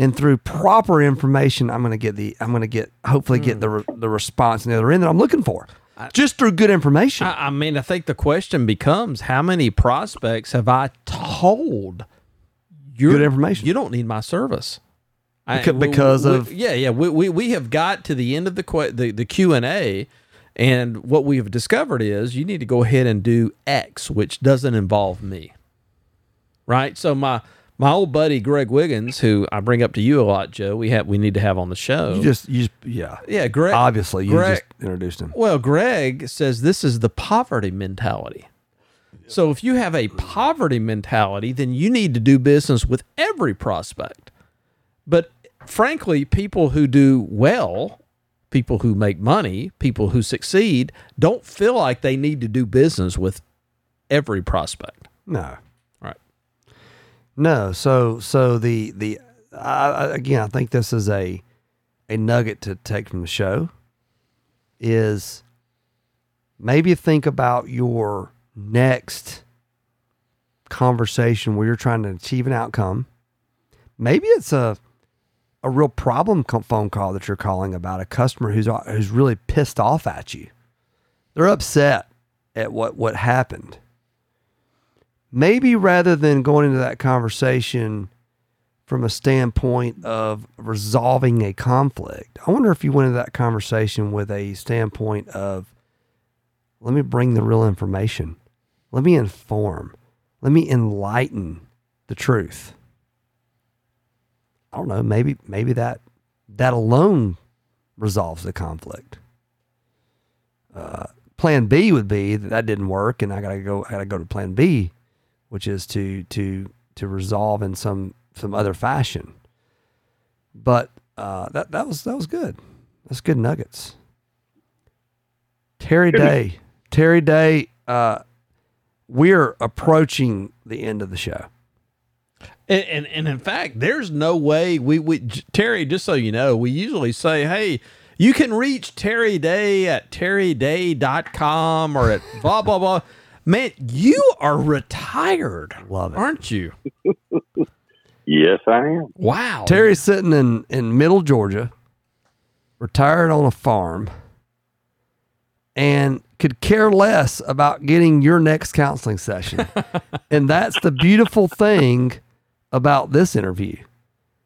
And through proper information, I'm going to get the, I'm going to get, hopefully get hmm. the, re- the response on the other end that I'm looking for. Just through good information. I, I mean, I think the question becomes how many prospects have I told you're, Good information. You don't need my service. I- Beca- we- because we- of- yeah, yeah. We, we, we have got to the end of the que- the, the Q and A, and what we have discovered is you need to go ahead and do X, which doesn't involve me. Right. So my my old buddy Greg Wiggins, who I bring up to you a lot, Joe, we have we need to have on the show. you just, you just, yeah. yeah, Greg. Obviously, you Greg- just introduced him. Well, Greg says this is the poverty mentality. So if you have a poverty mentality, then you need to do business with every prospect. But frankly, people who do well, people who make money, people who succeed, don't feel like they need to do business with every prospect. No. No, so so the the I- again, I think this is a a nugget to take from the show is maybe think about your next conversation where you're trying to achieve an outcome. Maybe it's a a real problem phone call that you're calling about a customer who's who's really pissed off at you. They're upset at what what happened maybe rather than going into that conversation from a standpoint of resolving a conflict, I wonder if you went into that conversation with a standpoint of, let me bring the real information, let me inform, let me enlighten the truth. I don't know. Maybe maybe that that alone resolves the conflict. Uh, plan B would be that that didn't work, and I gotta go. I gotta go to Plan B, which is to to to resolve in some some other fashion. But uh, that that was that was good. That's good nuggets. Terry Day, Terry Day. Uh, we're approaching the end of the show. And, and and in fact, there's no way we we Terry. Just so you know, we usually say, "Hey, you can reach Terry Day at terryday.com or at blah blah blah." Man, you are retired, Love it. aren't you? yes, I am. Wow, Terry's sitting in, in middle Georgia, retired on a farm, and could care less about getting your next counseling session. and that's the beautiful thing about this interview.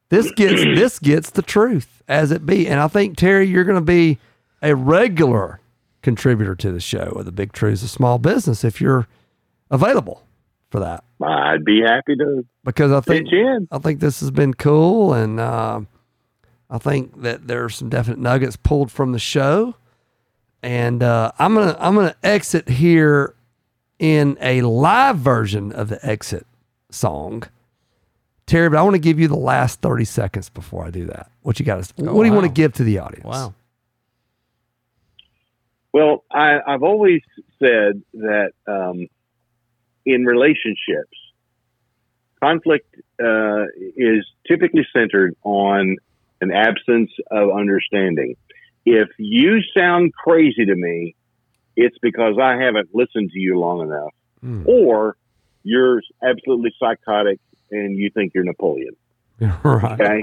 this gets this gets the truth as it be. And I think Terry, you're going to be a regular contributor to the show of the Big Truths of Small Business if you're available for that. I'd be happy to Because I think in. I think this has been cool, and uh, I think that there are some definite nuggets pulled from the show. And uh, I'm gonna I'm gonna exit here in a live version of the exit song, Terry. But I want to give you the last thirty seconds before I do that. What you got? to What do you want to give to the audience? Wow. Well, I, I've always said that um, in relationships, conflict uh, is typically centered on an absence of understanding. If you sound crazy to me, it's because I haven't listened to you long enough, Hmm. or you're absolutely psychotic and you think you're Napoleon. right. Okay.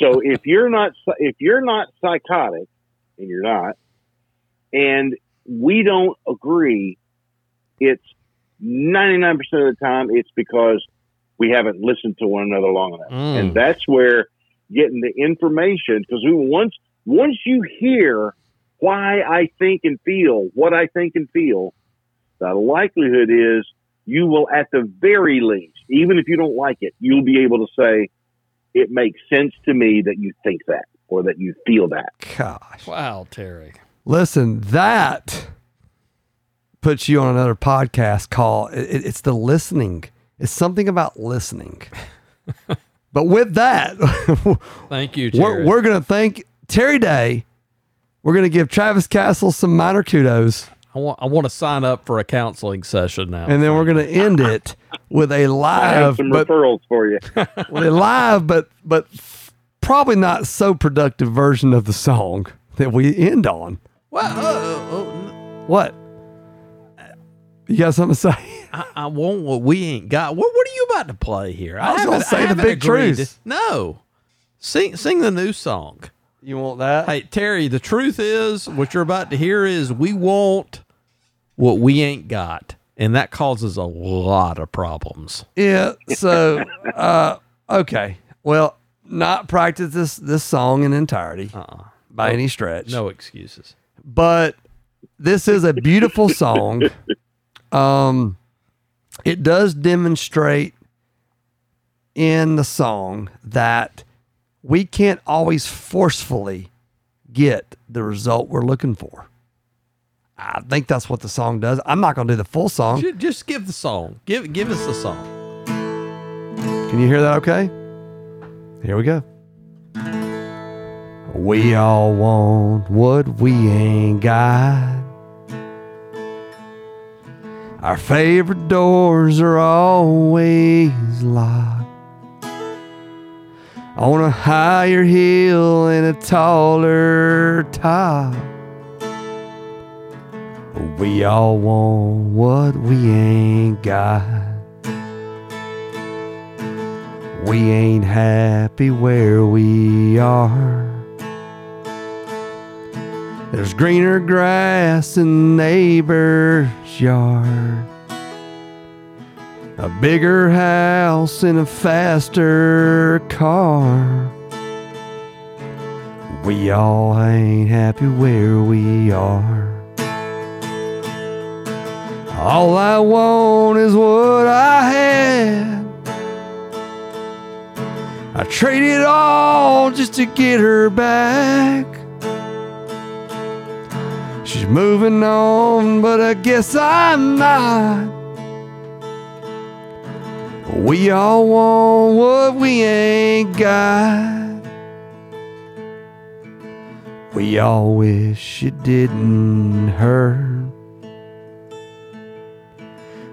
so if you're not if you're not psychotic, and you're not, and we don't agree, it's ninety nine percent of the time it's because we haven't listened to one another long enough, Mm. and that's where getting the information because once once you hear why I think and feel what I think and feel, the likelihood is you will at the very least, even if you don't like it, you'll be able to say it makes sense to me that you think that or that you feel that. Gosh. Wow, Terry. Listen, that puts you on another podcast call. it, it's the listening. It's something about listening. but with that, Thank you, Terry. we're, we're going to thank Terry Day. We're going to give Travis Castle some minor kudos, I want I want to sign up for a counseling session now. and then we're going to end it with a I have live, some but referrals for you. with a live, but but probably not so productive version of the song that we end on. Well, uh, uh, What? You got something to say? I, I want what we ain't got. What What are you about to play here? I was gonna say the big truth. truths. No, sing sing the new song. You want that? Hey Terry, the truth is, what you're about to hear is we want what we ain't got, and that causes a lot of problems. Yeah. So, uh, okay. Well, not practice this this song in entirety Uh-uh. by any stretch. No excuses. But this is a beautiful song. Um, it does demonstrate in the song that we can't always forcefully get the result we're looking for. I think that's what the song does. I'm not going to do the full song. Just give the song. Give give us the song. Can you hear that okay? Here we go. We all want what we ain't got. Our favorite doors are always locked. On a higher hill and a taller top. We all want what we ain't got. We ain't happy where we are. There's greener grass in the neighbor's yard. A bigger house and a faster car. We all ain't happy where we are. All I want is what I had. I traded all just to get her back. Moving on, but I guess I'm not. We all want what we ain't got. We all wish it didn't hurt.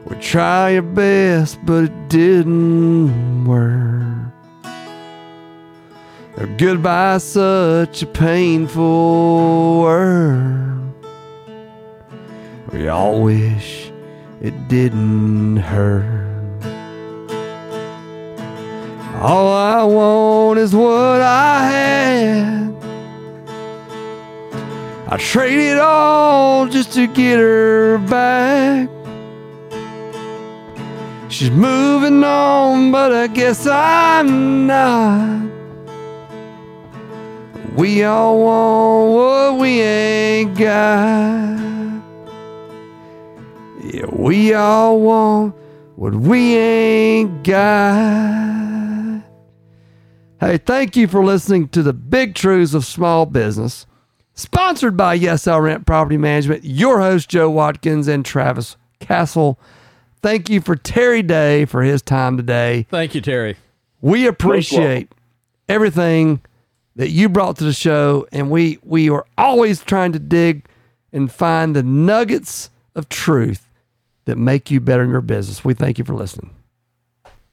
We try our best, but it didn't work. Goodbye, such a painful word. We all wish it didn't hurt. All I want is what I had. I traded all just to get her back. She's moving on, but I guess I'm not. We all want what we ain't got. Yeah, we all want what we ain't got. Hey, thank you for listening to the Big Truths of Small Business, sponsored by Yes I Rent Property Management. Your host Joe Watkins and Travis Castle. Thank you for Terry Day for his time today. Thank you, Terry. We appreciate everything that you brought to the show, and we we are always trying to dig and find the nuggets of truth that make you better in your business. We thank you for listening.